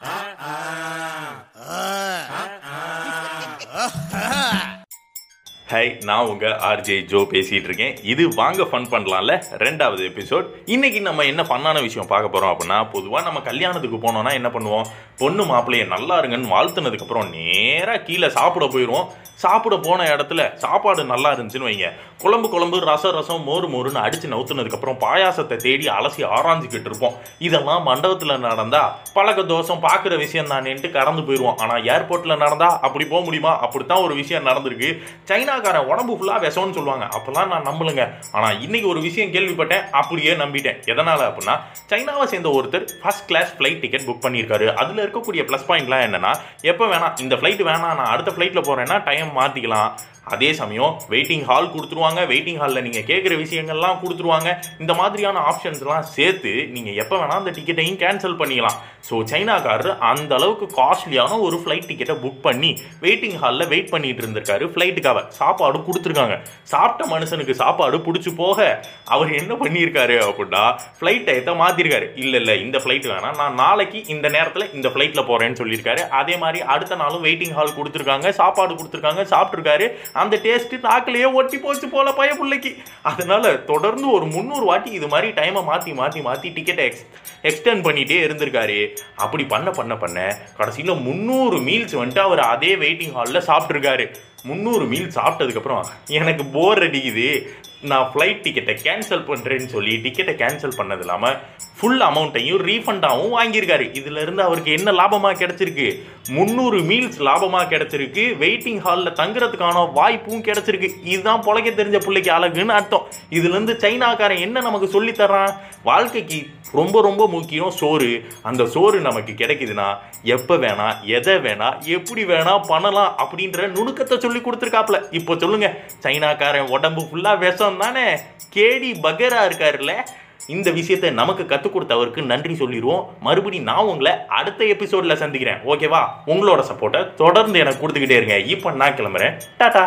Ah, ah. Hi நான் உங்க RJ Joe பேசிட்டு இருக்கேன் இது வாங்க ஃபன் பண்ணலாம்ல ரெண்டாவது எபிசோட் இன்னைக்கு நம்ம என்ன ஃபன்னான விஷயம் பார்க்க போகிறோம் அப்படின்னா பொதுவா நம்ம கல்யாணத்துக்கு போனோம்னா என்ன பண்ணுவோம்? பொண்ணு மாப்பிள்ளைய நல்லா இருங்கன்னு வாழ்த்துனதுக்கப்புறம் நேராக கீழே சாப்பிட போயிடுவோம். சாப்பிட போன இடத்துல சாப்பாடு நல்லா இருந்துச்சுன்னு வைங்க. குழம்பு குழம்பு ரசம் ரசம் மோறு மோறுன்னு அடிச்சு நவுத்துனதுக்கு அப்புறம் பாயாசத்தை தேடி அலசி ஆராய்ஞ்சிக்கிட்டு இருப்போம். இதெல்லாம் மண்டபத்துல நடந்தா பழக்க தோஷம் பார்க்குற விஷயம் தானேன்ட்டு கடந்து போயிடுவோம். ஆனா ஏர்போர்ட்ல நடந்தா அப்படி போக முடியுமா? அப்படித்தான் ஒரு விஷயம் நடந்திருக்கு. வேற உடம்பு ஃபுல்லா விஷம்னு சொல்லுவாங்க. அப்போல்லாம் நான் நம்பலுங்க. ஆனா இன்னைக்கு ஒரு விஷயம் கேள்விப்பட்டேன் அப்படியே நம்பிட்டேன். எதனால அப்படின்னா சைனாவை சேர்ந்த ஒருத்தர் first class flight ticket book பண்ணியிருக்காரு. அதுல இருக்கக்கூடிய ப்ளஸ் பாயிண்ட்லாம் என்னன்னா எப்போ வேணாம் இந்த ஃப்ளைட் வேணாம் நான் அடுத்த ஃபிளைட்ல போறேன்னா டைம் மாத்திக்கலாம். அதே சமயம் வெயிட்டிங் ஹால் கொடுத்துருவாங்க. வெயிட்டிங் ஹாலில் நீங்கள் கேட்குற விஷயங்கள்லாம் கொடுத்துருவாங்க. இந்த மாதிரியான ஆப்ஷன்ஸ்லாம் சேர்த்து நீங்கள் எப்போ வேணால் அந்த டிக்கெட்டையும் கேன்சல் பண்ணிக்கலாம். ஸோ சைனாக்காரர் அந்த அளவுக்கு காஸ்ட்லியான ஒரு ஃப்ளைட் டிக்கெட்டை புக் பண்ணி வெயிட்டிங் ஹாலில் வெயிட் பண்ணிட்டு இருந்திருக்காரு. ஃப்ளைட்டுக்காக சாப்பாடு கொடுத்துருக்காங்க. சாப்பிட்ட மனுஷனுக்கு சாப்பாடு பிடிச்சி போக அவர் என்ன பண்ணியிருக்காரு அப்படின்னா ஃப்ளைட் டயத்தை மாற்றிருக்காரு இல்லை இல்லை இந்த ஃப்ளைட் வேணாம். நான் நாளைக்கு இந்த நேரத்தில் இந்த ஃப்ளைட்டில் போகிறேன்னு சொல்லியிருக்காரு. அதே மாதிரி அடுத்த நாளும் வெயிட்டிங் ஹால் கொடுத்துருக்காங்க. சாப்பாடு கொடுத்துருக்காங்க. சாப்பிட்ருக்காரு அந்த டேஸ்ட்டு நாக்கிலேயே ஒட்டி போச்சு போல பய பிள்ளைக்கு. அதனால தொடர்ந்து ஒரு முந்நூறு வாட்டி இது மாதிரி டைமை மாற்றி மாற்றி மாற்றி டிக்கெட்டை எக்ஸ் எக்ஸ்டெண்ட் பண்ணிகிட்டே இருந்திருக்காரு. அப்படி பண்ண பண்ண பண்ண கடைசியில் முந்நூறு மீல்ஸ் வந்துட்டு அவர் அதே வெயிட்டிங் ஹாலில் சாப்பிட்ருக்காரு முந்நூறு மீல் சாப்பிட்டதுக்கப்புறம் எனக்கு போர் அடிக்குது. நான் ஃப்ளைட் டிக்கெட்டை கேன்சல் பண்ணுறேன்னு சொல்லி டிக்கெட்டை கேன்சல் பண்ணது இல்லாமல் ஃபுல் அமௌண்ட்டையும் ரீஃபண்டாகவும் வாங்கியிருக்காரு. இதிலிருந்து அவருக்கு என்ன லாபமாக கிடச்சிருக்கு? முந்நூறு மீல்ஸ் லாபமாக கிடச்சிருக்கு. வெயிட்டிங் ஹாலில் தங்குறதுக்கான வாய்ப்பும் கிடச்சிருக்கு. இதுதான் பொழைக்க தெரிஞ்ச பிள்ளைக்கு அழகுன்னு அர்த்தம். இதுலேருந்து சைனாக்காரன் என்ன நமக்கு சொல்லித்தர்றான் வாழ்க்கைக்கு ரொம்ப ரொம்ப முக்கியம் சோறு. அந்த சோறு நமக்கு கிடைக்குதுன்னா எப்போ வேணா எதை வேணா எப்படி வேணா பண்ணலாம் அப்படின்ற நுணுக்கத்தை சொல்லி கொடுத்துருக்காப்ல இப்போ சொல்லுங்க சைனாக்காரன் உடம்பு ஃபுல்லாக விஷம் தானே கேடி பகரா இருக்காருல்ல? இந்த விஷயத்தை நமக்கு கற்றுக் கொடுத்தவருக்கு நன்றி சொல்லிடுவோம் மறுபடியும் நான் உங்களை அடுத்த எபிசோட்ல சந்திக்கிறேன். ஓகேவா உங்களோட சப்போர்ட்டை தொடர்ந்து எனக்கு கொடுத்துக்கிட்டே இருங்க. இப்போ நான் கிளம்புறேன். டாடா.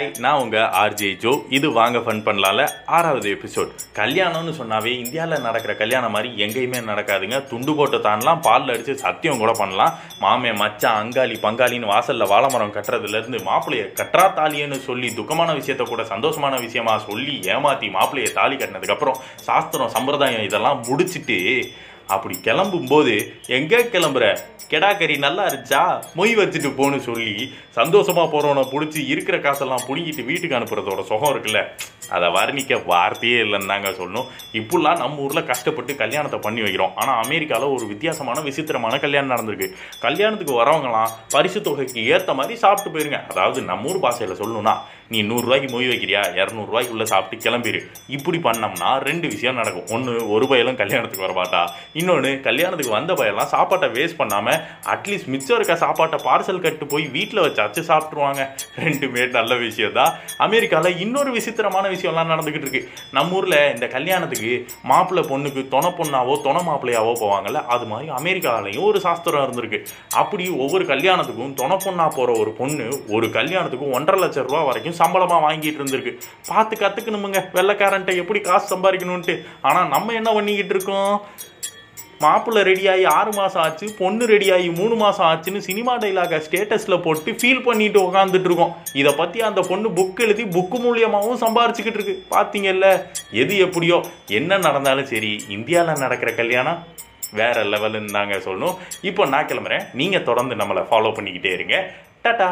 ஹாய் நான் உங்கள் ஆர்ஜே ஜோ. இது வாங்க ஃபன் பண்ணலாம்ல. ஆறாவது எபிசோட் கல்யாணம்னு சொன்னாவே இந்தியாவில் நடக்கிற கல்யாணம் மாதிரி எங்கேயுமே நடக்காதுங்க. துண்டு போட்டு தாண்டலாம் பாலில் அடித்து சத்தியம் கூட பண்ணலாம். மாமே மச்சான் அங்காளி பங்காளின்னு வாசலில் வாழைமரம் கட்டுறதுலேருந்து மாப்பிள்ளையை கற்றா தாலின்னு சொல்லி துக்கமான விஷயத்த கூட சந்தோஷமான விஷயமா சொல்லி ஏமாற்றி மாப்பிள்ளையை தாலி கட்டினதுக்கப்புறம் சாஸ்திரம் சம்பிரதாயம் இதெல்லாம் முடிச்சிட்டு அப்படி கிளம்பும் போது கிளம்புற? கெடாக்கறி நல்லா இருந்துச்சா? மொய் வச்சுட்டு போன்னு சொல்லி சந்தோஷமாக போகிறவனை பிடிச்சி இருக்கிற காசெல்லாம் பிடிங்கிட்டு வீட்டுக்கு அனுப்புறதோட சுகம் இருக்குல்ல? அதை வர்ணிக்க வார்த்தையே இல்லைன்னு தாங்க சொல்லணும். இப்படிலாம் நம்ம ஊரில் கஷ்டப்பட்டு கல்யாணத்தை பண்ணி வைக்கிறோம். ஆனால் அமெரிக்காவில் ஒரு வித்தியாசமான விசித்திரமான கல்யாணம் நடந்திருக்கு. கல்யாணத்துக்கு வரவங்களாம் பரிசு தொகைக்கு ஏற்ற மாதிரி சாப்பிட்டு போயிருங்க. அதாவது நம்ம ஊர் பாஷையில் சொல்லணும்னா நீ நூறுரூவாய்க்கு மொய் வைக்கிறியா? இரநூறுவாய்க்குள்ளே சாப்பிட்டு கிளம்பிடு இப்படி பண்ணோம்னா ரெண்டு விஷயம் நடக்கும். ஒன்று ஒரு பயலும் கல்யாணத்துக்கு வரமாட்டா. இன்னொன்று கல்யாணத்துக்கு வந்த பையெல்லாம் சாப்பாட்டை வேஸ்ட் பண்ணாமல் அட்லீஸ்ட் மிச்சம் இருக்க சாப்பாட்டை பார்சல் கட்டு போய் வீட்டில் வச்சாச்சு சாப்பிட்ருவாங்க ரெண்டுமே நல்ல விஷயம் தான் அமெரிக்காவில் இன்னொரு விசித்திரமான விஷயம்லாம் நடந்துக்கிட்டு இருக்கு. நம்ம ஊரில் இந்த கல்யாணத்துக்கு மாப்பிள்ளை பொண்ணுக்கு துணை பொண்ணாவோ துணை மாப்பிள்ளையாவோ போவாங்கல்ல அது மாதிரி அமெரிக்காவிலையும் ஒரு சாஸ்திரம் இருந்திருக்கு. அப்படி ஒவ்வொரு கல்யாணத்துக்கும் துணை பொண்ணாக போகிற ஒரு பொண்ணு ஒரு கல்யாணத்துக்கும் ஒன்றரை லட்சம் ரூபா வரைக்கும் சம்பளமாக வாங்கிட்டு இருந்திருக்கு. பார்த்து கற்றுக்கணுமுங்க வெள்ளக்காரன்ட்ட எப்படி காசு சம்பாதிக்கணும்ட்டு ஆனால் நம்ம என்ன பண்ணிக்கிட்டு இருக்கோம்? மாப்பிள்ளை ரெடியாகி ஆறு மாதம் ஆச்சு பொண்ணு ரெடியாகி மூணு மாதம் ஆச்சுன்னு சினிமா டைலாக ஸ்டேட்டஸில் போட்டு ஃபீல் பண்ணிட்டு உக்காந்துட்டு இருக்கோம். இதை பற்றி அந்த பொண்ணு புக் எழுதி புக்கு மூலியமாகவும் சம்பாரிச்சுக்கிட்டு இருக்கு. பார்த்தீங்கல்ல எது எப்படியோ என்ன நடந்தாலும் சரி இந்தியாவில் நடக்கிற கல்யாணம் வேற லெவலுன்னு தாங்க சொல்லணும். இப்போ நான் கிளம்புறேன். நீங்கள் தொடர்ந்து நம்மளை ஃபாலோ பண்ணிக்கிட்டே இருங்க. டாட்டா